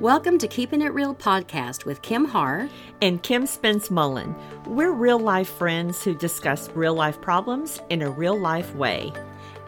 Welcome to Keeping It Real podcast with Kim Har and Kim Spence Mullen. We're real life friends who discuss real life problems in a real life way.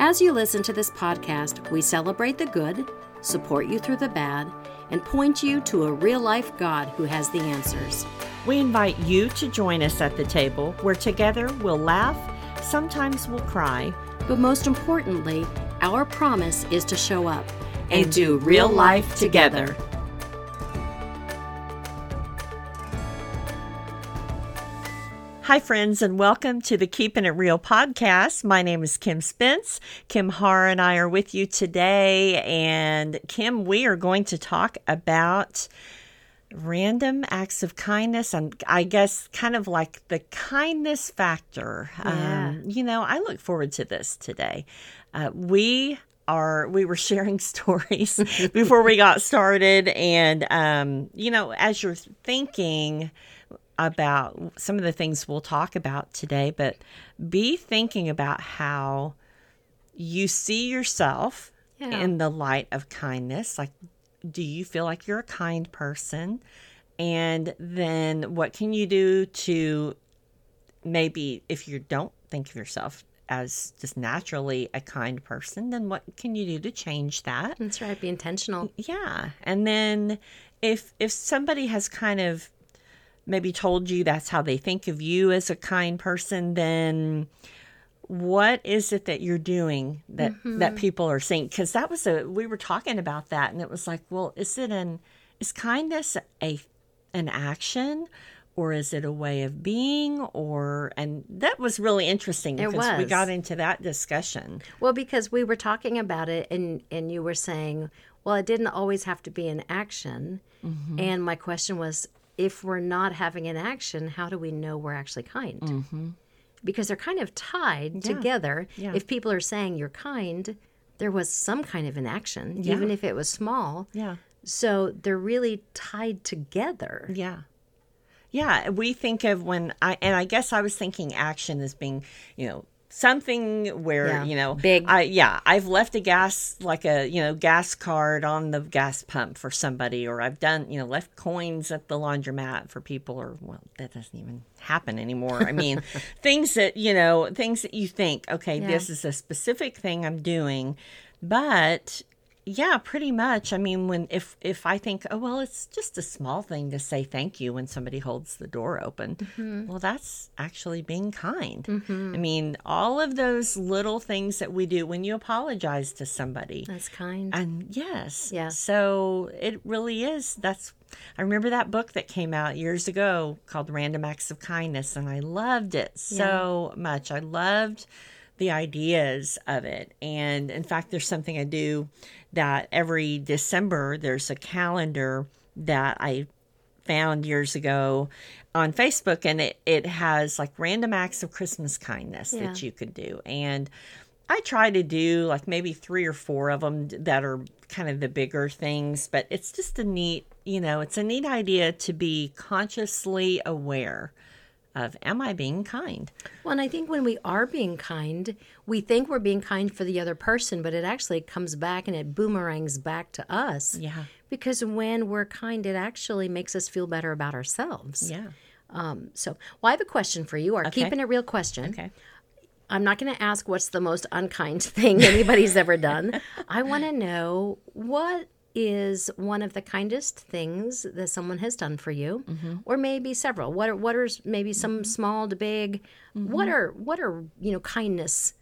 As you listen to this podcast, we celebrate the good, support you through the bad, and point you to a real life God who has the answers. We invite you to join us at the table where together we'll laugh, sometimes we'll cry, but most importantly, our promise is to show up and, and do real life together. Hi, friends, and welcome to the Keeping It Real podcast. My name is Kim Spence. Kim Har and I are with you today. And Kim, we are going to talk about random acts of kindness and I guess kind of like the kindness factor. Yeah. Um, you know, I look forward to this today. Uh, we are we were sharing stories before we got started and um, you know as you're thinking about some of the things we'll talk about today, but be thinking about how you see yourself yeah. in the light of kindness. Like, do you feel like you're a kind person? And then what can you do to maybe, if you don't think of yourself as just naturally a kind person, then what can you do to change that? That's right. Be intentional. Yeah. And then if if somebody has kind of maybe told you that's how they think of you as a kind person, then what is it that you're doing that mm-hmm. that people are seeing? because that was a we were talking about that and it was like well is it an is kindness a an action or is it a way of being or and that was really interesting because it was. we got into that discussion well because we were talking about it and and you were saying well it didn't always have to be an action mm-hmm. and my question was if we're not having an action, how do we know we're actually kind? Mm-hmm. Because they're kind of tied yeah. together. Yeah. If people are saying you're kind, there was some kind of an action, yeah. even if it was small. Yeah. So they're really tied together. Yeah. Yeah, we think of when I and I guess I was thinking action as being, you know, something where yeah. you know big I yeah I've left a gas like a you know gas card on the gas pump for somebody or I've done you know left coins at the laundromat for people or well that doesn't even happen anymore I mean things that you know things that you think okay yeah. this is a specific thing I'm doing but yeah, pretty much. I mean, when if if I think, oh well, it's just a small thing to say thank you when somebody holds the door open. Mm-hmm. Well, that's actually being kind. Mm-hmm. I mean, all of those little things that we do when you apologize to somebody. That's kind. And yes. Yeah. So it really is. That's I remember that book that came out years ago called Random Acts of Kindness and I loved it so yeah. much. I loved the ideas of it. And in fact, there's something I do that every December there's a calendar that I found years ago on Facebook, and it, it has like random acts of Christmas kindness yeah. that you could do. And I try to do like maybe three or four of them that are kind of the bigger things, but it's just a neat, you know, it's a neat idea to be consciously aware of am I being kind? Well, and I think when we are being kind, we think we're being kind for the other person, but it actually comes back and it boomerangs back to us. Yeah. Because when we're kind, it actually makes us feel better about ourselves. Yeah. Um, so, well, I have a question for you, or okay. keeping it real question. Okay. I'm not going to ask what's the most unkind thing anybody's ever done. I want to know what is one of the kindest things that someone has done for you, mm-hmm. or maybe several. What are what are maybe some mm-hmm. small to big? Mm-hmm. What are what are you know kindness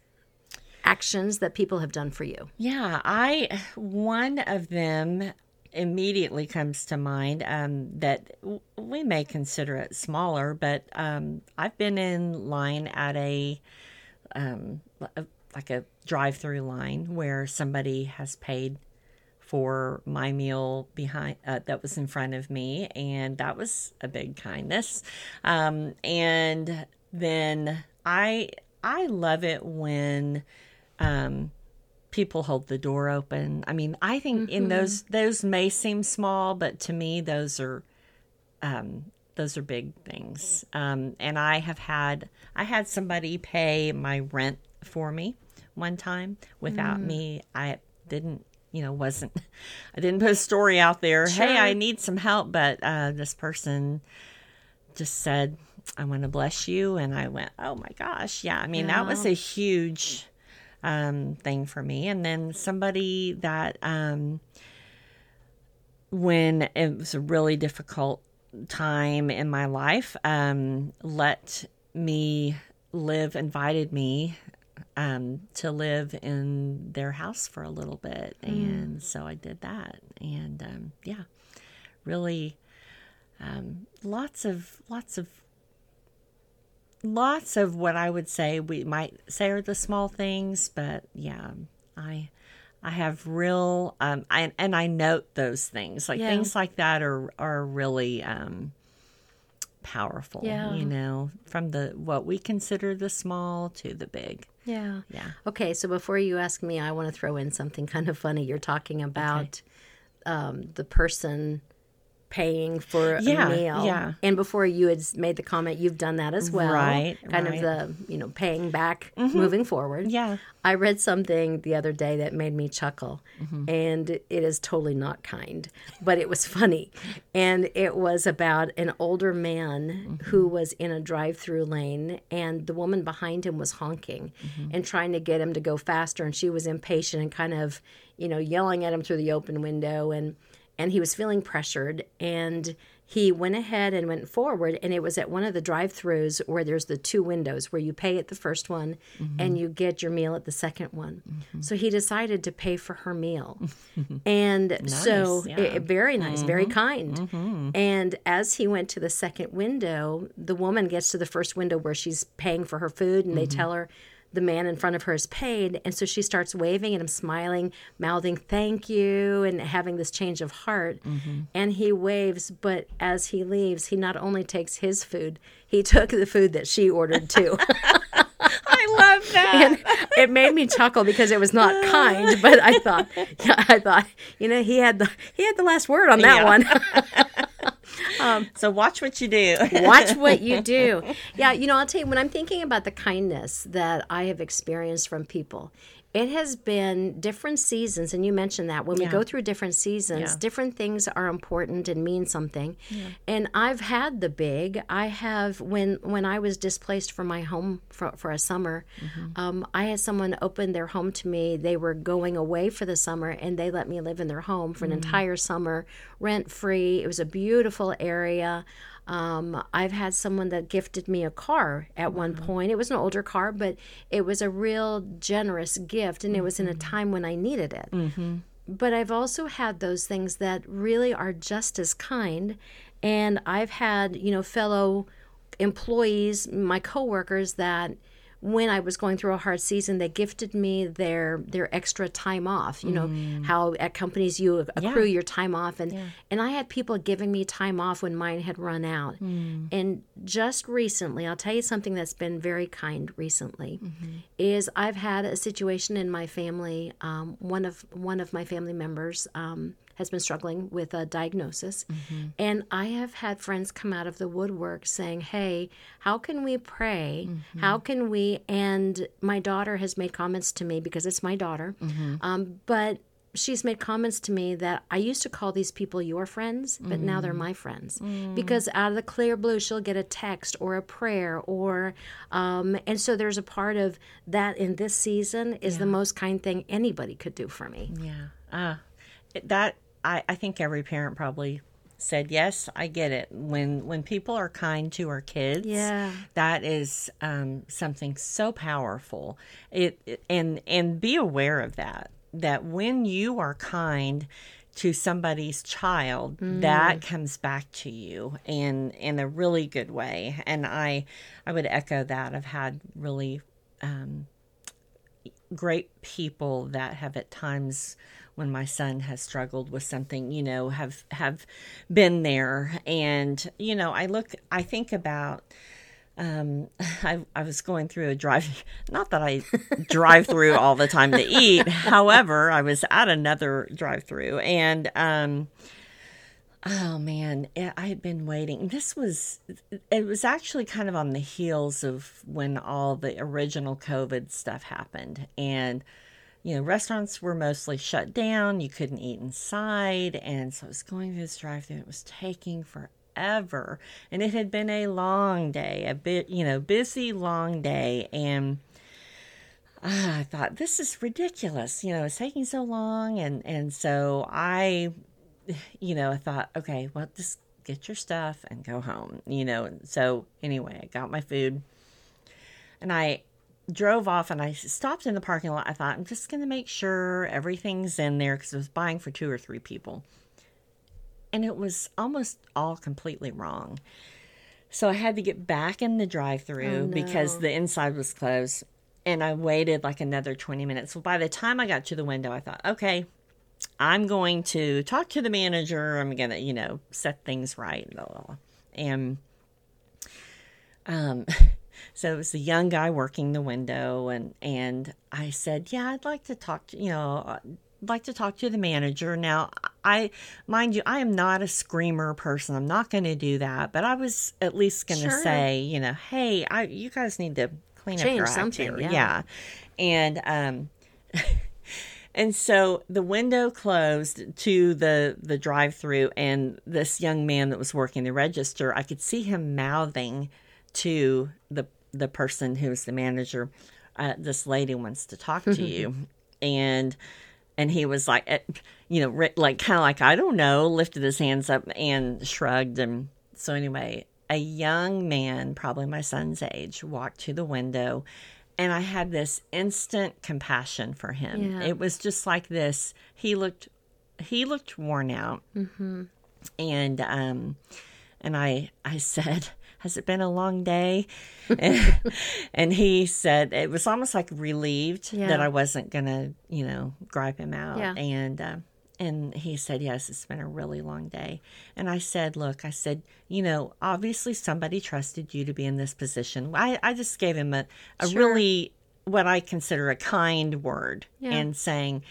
actions that people have done for you? Yeah, I one of them immediately comes to mind um, that we may consider it smaller, but um, I've been in line at a, um, a like a drive-through line where somebody has paid for my meal behind uh, that was in front of me, and that was a big kindness. Um, and then I I love it when um, people hold the door open. I mean, I think mm-hmm. in those those may seem small, but to me those are um, those are big things. Um, and I have had I had somebody pay my rent for me one time without mm. me. I didn't you know, wasn't, I didn't put a story out there. Sure. Hey, I need some help. But uh, this person just said, I want to bless you. And I went, oh my gosh. Yeah. I mean, that was a huge um, thing for me. And then somebody that, um, when it was a really difficult time in my life, um, let me live, invited me um, to live in their house for a little bit. And so I did that. And um, yeah, really um, lots of, lots of, lots of what I would say we might say are the small things, but yeah, I I have real um I, and I note those things. Like Yeah. things like that are are really um powerful, Yeah. you know, from the what we consider the small to the big. Yeah. Yeah. Okay, so before you ask me, I want to throw in something kind of funny. You're talking about um, the person paying for Yeah, a meal. yeah. And before you had made the comment, you've done that as well. Right, Kind right. Mm-hmm. of the, you know, paying back, moving forward. Yeah. I read something the other day that made me chuckle, Mm-hmm. and it is totally not kind, but it was funny. And it was about an older man Mm-hmm. who was in a drive through lane, and the woman behind him was honking Mm-hmm. and trying to get him to go faster. And she was impatient and kind of, you know, yelling at him through the open window. And, and he was feeling pressured. And he went ahead and went forward and it was at one of the drive-throughs where there's the two windows where you pay at the first one Mm-hmm. and you get your meal at the second one so he decided to pay for her meal and so yeah. Mm-hmm. it- very nice very kind and as he went to the second window the woman gets to the first window where she's paying for her food and they Mm-hmm. tell her the man in front of her is paid and so she starts waving at him smiling mouthing thank you and having this change of heart Mm-hmm. and he waves but as he leaves he not only takes his food he took the food that she ordered too I love that. and it made me chuckle because it was not kind but i thought yeah i thought you know he had the he had the last word on that Yeah. one Um, so watch what you do. Watch what you do. Yeah, you know, I'll tell you, when I'm thinking about the kindness that I have experienced from people, it has been different seasons. And you mentioned that when we go through different seasons, Yeah. different things are important and mean something. And I've had the big. I have, when, when I was displaced from my home for, for a summer, um, I had someone open their home to me. They were going away for the summer and they let me live in their home for an entire summer, rent free. It was a beautiful area. Um, I've had someone that gifted me a car at one point. It was an older car, but it was a real generous gift, and it was in a time when I needed it. But I've also had those things that really are just as kind, and I've had you know fellow employees, my coworkers that when I was going through a hard season, they gifted me their their extra time off. You know how at companies you accrue your time off, and and I had people giving me time off when mine had run out. And just recently, I'll tell you something that's been very kind recently. Is I've had a situation in my family. Um, one of one of my family members. Um, has been struggling with a diagnosis. And I have had friends come out of the woodwork saying, Hey, how can we pray? How can we? And my daughter has made comments to me because it's my daughter. Um, but she's made comments to me that I used to call these people your friends, but now they're my friends. Because out of the clear blue, she'll get a text or a prayer, or, um, and so there's a part of that in this season is the most kind thing anybody could do for me. Yeah. Uh, that I, I think every parent probably said yes. I get it. When when people are kind to our kids, Yeah. that is um, something so powerful. It, it and and be aware of that. That when you are kind to somebody's child, that comes back to you in in a really good way. And I I would echo that. I've had really um, great people that have at times when my son has struggled with something you know have have been there. And you know i look i think about um i i was going through a drive not that i drive through all the time to eat. However i was at another drive through and um Oh man, I I had been waiting. This was it was actually kind of on the heels of when all the original COVID stuff happened. And you know, restaurants were mostly shut down. You couldn't eat inside. And so I was going through this drive through. And it was taking forever. And it had been a long day, a bit, you know, busy, long day. And uh, I thought, this is ridiculous. You know, it's taking so long. And, and so I, you know, I thought, okay, well, just get your stuff and go home, you know. So anyway, I got my food and I drove off and I stopped in the parking lot. I thought, I'm just going to make sure everything's in there because I was buying for two or three people. And it was almost all completely wrong. So I had to get back in the drive through Oh, no. because the inside was closed. And I waited like another 20 minutes. Well, by the time I got to the window, I thought, okay, I'm going to talk to the manager. I'm going to, you know, set things right. Blah, blah, blah. And um, so it was the young guy working the window, and and I said, yeah, I'd like to talk to, you know, I'd like to talk to the manager. Now, I mind you, I am not a screamer person. I'm not going to do that, but I was at least going to Sure. say, you know, hey, I you guys need to clean up Change your act something, yeah. yeah, and um. And so the window closed to the the drive through, and this young man that was working the register, I could see him mouthing to the the person who was the manager, uh, "This lady wants to talk to you," and and he was like, eh, you know, like kind of like I don't know, lifted his hands up and shrugged, and so anyway, a young man, probably my son's age, walked to the window and I had this instant compassion for him. Yeah. It was just like this. He looked, he looked worn out, mm-hmm. and um, and I I said, "Has it been a long day?" and, and he said it was almost like relieved Yeah. that I wasn't gonna, you know, gripe him out, Yeah. and. Uh, and he said, Yes, it's been a really long day. And I said, Look, I said, you know, obviously somebody trusted you to be in this position. I, I just gave him a, a Sure. really, what I consider a kind word Yeah. and saying,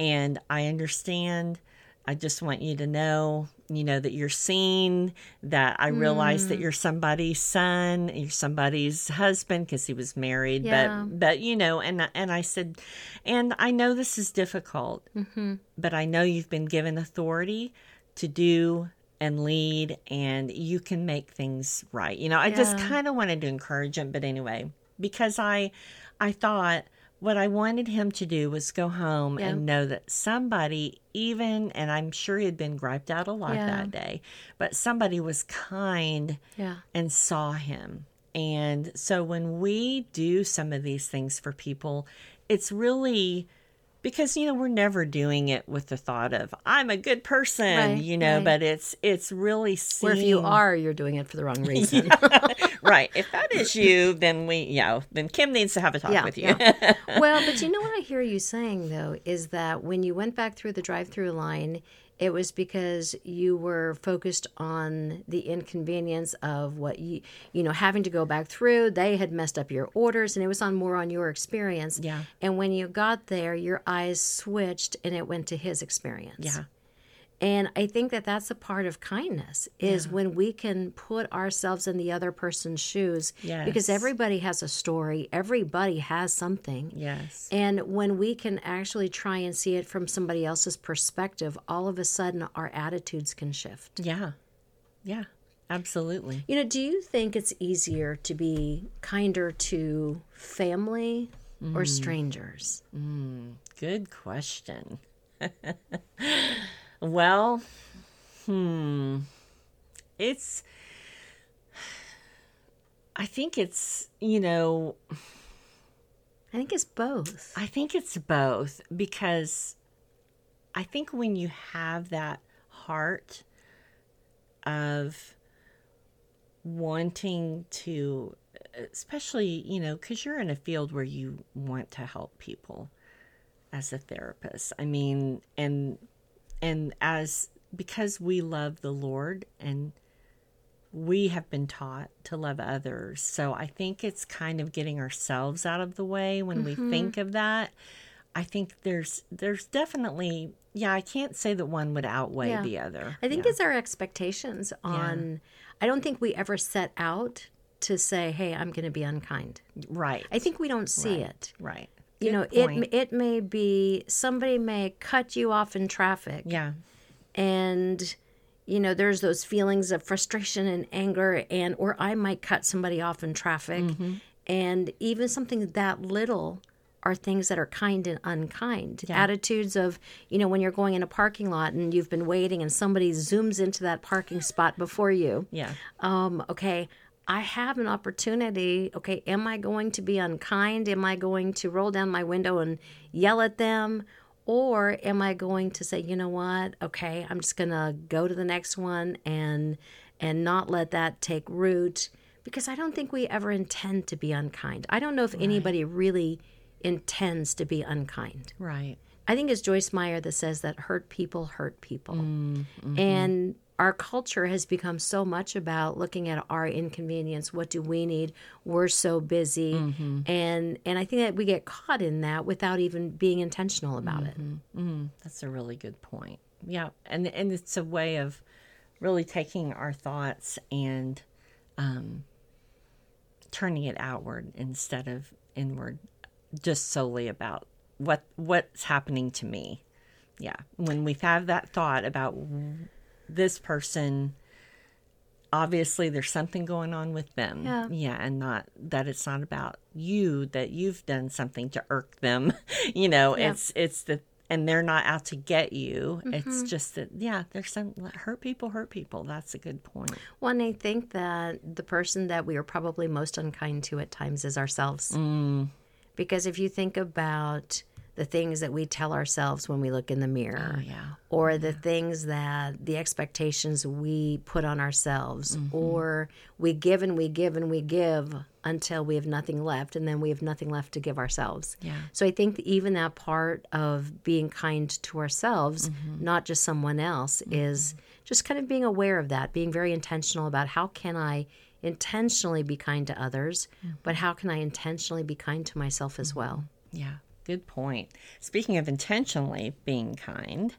And I understand. I just want you to know, you know, that you're seen, that I realize Mm. that you're somebody's son, you're somebody's husband because he was married. Yeah. But, but, you know, and, and I said, and I know this is difficult, Mm-hmm. but I know you've been given authority to do and lead and you can make things right. You know, I just kind of wanted to encourage him, but anyway, because I I thought what I wanted him to do was go home Yeah. and know that somebody even and I'm sure he had been griped out a lot Yeah. that day, but somebody was kind Yeah. and saw him. And so when we do some of these things for people, it's really because you know we're never doing it with the thought of I'm a good person, Right, you know, right. but it's it's really Where if you are, you're doing it for the wrong reason. right. If that is you, then we, you know, then Kim needs to have a talk Yeah, with you. yeah. well, but you know what I hear you saying though is that when you went back through the drive-through line, it was because you were focused on the inconvenience of what you you know having to go back through. They had messed up your orders, and it was on more on your experience. Yeah. And when you got there, your eyes switched, and it went to his experience. yeah. And I think that that's a part of kindness is when we can put ourselves in the other person's shoes. Because everybody has a story, everybody has something. Yes. And when we can actually try and see it from somebody else's perspective, all of a sudden our attitudes can shift. Yeah. Yeah. Absolutely. You know, do you think it's easier to be kinder to family or mm. strangers? Mm, good question. well, hmm. It's I think it's, you know, I think it's both. I think it's both because I think when you have that heart of wanting to, especially, you know, because you're in a field where you want to help people as a therapist. I mean, and, and as, because we love the Lord and we have been taught to love others. So I think it's kind of getting ourselves out of the way when we mm-hmm. think of that. I think there's there's definitely yeah, I can't say that one would outweigh Yeah. the other. I think Yeah. it's our expectations on. I don't think we ever set out to say, "Hey, I'm going to be unkind." right. I think we don't see Right. it. right. You know point. it it may be somebody may cut you off in traffic Yeah. and you know there's those feelings of frustration and anger and or i might cut somebody off in traffic Mm-hmm. and even something that little are things that are kind and unkind attitudes of you know when you're going in a parking lot and you've been waiting and somebody zooms into that parking spot before you Yeah. um, okay, I have an opportunity. Okay, am I going to be unkind? Am I going to roll down my window and yell at them? Or am I going to say, you know what? Okay, I'm just gonna go to the next one and and not let that take root because I don't think we ever intend to be unkind. I don't know if anybody really intends to be unkind. Right. I think it's Joyce Meyer that says that hurt people hurt people. Mm, mm-hmm. And our culture has become so much about looking at our inconvenience. What do we need? We're so busy. Mm-hmm. And and I think that we get caught in that without even being intentional about it. Mm-hmm. Mm-hmm. That's a really good point. Yeah, and and it's a way of really taking our thoughts and um, turning it outward instead of inward, just solely about what what's happening to me. Yeah, when we have that thought about this person, obviously there's something going on with them. Yeah. yeah, and not that it's not about you that you've done something to irk them. you know, Yeah. it's it's the and they're not out to get you. Mm-hmm. It's just that yeah, there's some hurt people hurt people. That's a good point. Well, and I think that the person that we are probably most unkind to at times is ourselves. Because if you think about the things that we tell ourselves when we look in the mirror, Oh, yeah. or the things that the expectations we put on ourselves, Mm-hmm. or we give and we give and we give until we have nothing left, and then we have nothing left to give ourselves. Yeah. So I think that even that part of being kind to ourselves, Mm-hmm. not just someone else, is just kind of being aware of that, being very intentional about how can I intentionally be kind to others, Mm-hmm. but how can I intentionally be kind to myself as well? Yeah, good point. Speaking of intentionally being kind,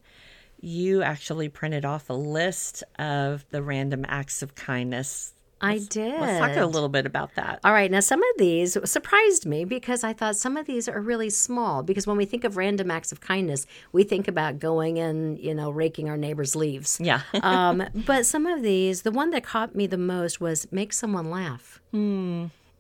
you actually printed off a list of the random acts of kindness. I did. Let's talk a little bit about that. All right, now some of these surprised me because I thought some of these are really small. Because when we think of random acts of kindness, we think about going and you know raking our neighbor's leaves. Yeah. um, but some of these, the one that caught me the most was make someone laugh.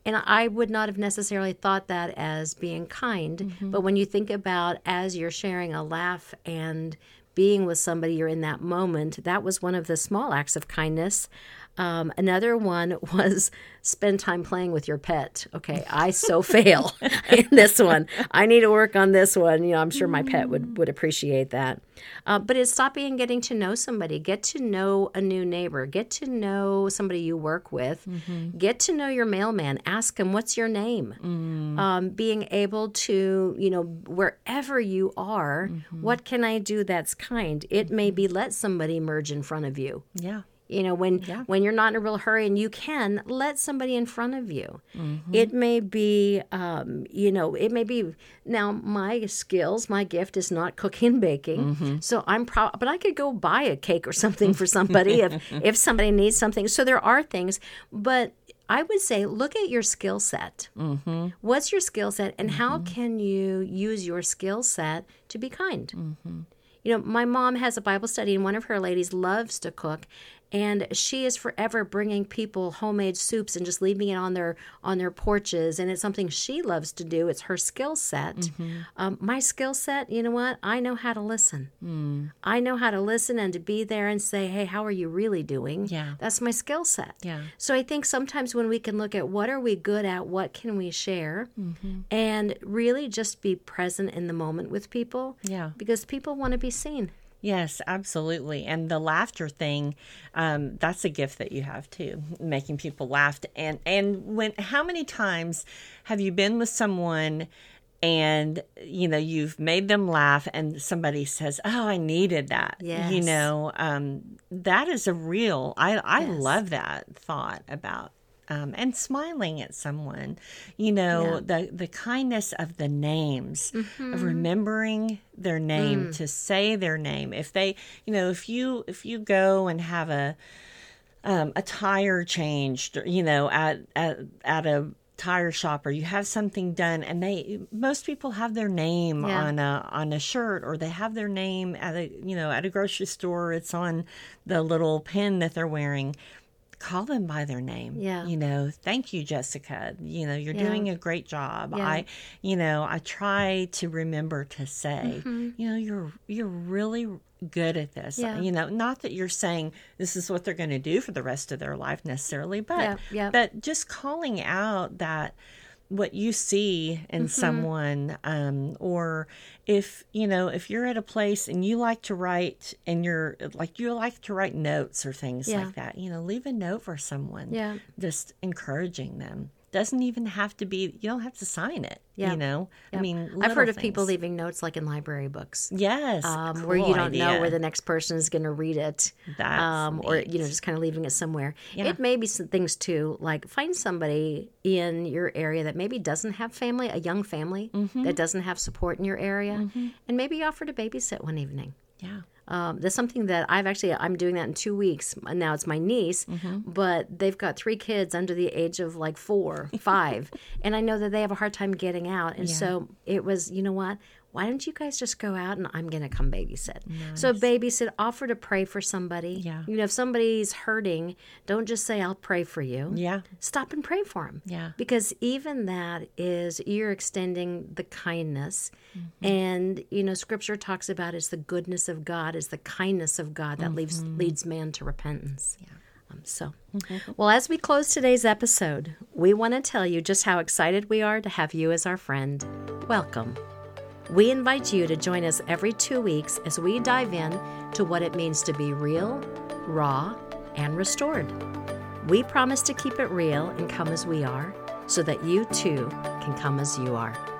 And I would not have necessarily thought that as being kind. Mm-hmm. But when you think about as you're sharing a laugh and being with somebody, you're in that moment, that was one of the small acts of kindness. Um, another one was spend time playing with your pet. Okay, I so fail in this one. I need to work on this one. You know, I'm sure my pet would would appreciate that. Uh, but it's stopping and getting to know somebody. Get to know a new neighbor. Get to know somebody you work with. Get to know your mailman. Ask him what's your name. Um, being able to, you know, wherever you are, what can I do that's kind? It may be let somebody merge in front of you. yeah. You know, when when you're not in a real hurry and you can let somebody in front of you. It may be, um, you know, it may be. Now, my skills, my gift is not cooking and baking, so I'm proud. But I could go buy a cake or something for somebody if if somebody needs something. So there are things, but I would say look at your skill set. Mm-hmm. What's your skill set, and how can you use your skill set to be kind? You know, my mom has a Bible study, and one of her ladies loves to cook, and she is forever bringing people homemade soups and just leaving it on their on their porches. And it's something she loves to do. It's her skill set. Mm-hmm. Um, my skill set, you know what? I know how to listen. Mm. I know how to listen and to be there and say, "Hey, how are you really doing?" Yeah. that's my skill set. Yeah. So I think sometimes when we can look at what are we good at, what can we share, mm-hmm. and really just be present in the moment with people. Yeah. Because people want to be seen. Yes, absolutely. And the laughter thing, um, that's a gift that you have too, making people laugh. And and when how many times have you been with someone and you know you've made them laugh and somebody says, "Oh, I needed that." yes. You know, um, that is a real. I I Yes. love that thought about. Um, and smiling at someone, you know, the the kindness of the names, Mm-hmm. of remembering their name Mm. to say their name. If they, you know, if you if you go and have a um, a tire changed, you know, at at at a tire shop or you have something done and they most people have their name Yeah. on a on a shirt or they have their name at a you know at a grocery store it's on the little pin that they're wearing call them by their name Yeah. you know thank you jessica you know you're Yeah. doing a great job Yeah. i you know i try to remember to say Mm-hmm. you know you're you're really good at this Yeah. you know not that you're saying this is what they're going to do for the rest of their life necessarily but Yeah, yeah. but just calling out that what you see in Mm-hmm. someone um, or if you know if you're at a place and you like to write and you're like you like to write notes or things Yeah. like that you know leave a note for someone Yeah. just encouraging them doesn't even have to be you don't have to sign it Yeah. you know i mean I've heard of people leaving notes like in library books. yes Um, where you don't know where the next person is going to read it, That's um, or you know, just kind of leaving it somewhere. Yeah. It may be some things too, like find somebody in your area that maybe doesn't have family, a young family Mm-hmm. that doesn't have support in your area, and maybe offer to babysit one evening. yeah Um, that's something that I've actually I'm doing that in two weeks. And now it's my niece, but they've got three kids under the age of like four, five, and I know that they have a hard time getting out. And so it was, you know what? Why don't you guys just go out and I'm gonna come babysit? So babysit, offer to pray for somebody. Yeah. You know, if somebody's hurting, don't just say I'll pray for you. yeah Stop and pray for them. Yeah. Because even that is you're extending the kindness. And, you know, scripture talks about is the goodness of God, is the kindness of God that leads leads man to repentance. Yeah. Um, so, well, as we close today's episode, we want to tell you just how excited we are to have you as our friend. Welcome. We invite you to join us every two weeks as we dive in to what it means to be real, raw, and restored. We promise to keep it real and come as we are so that you too can come as you are.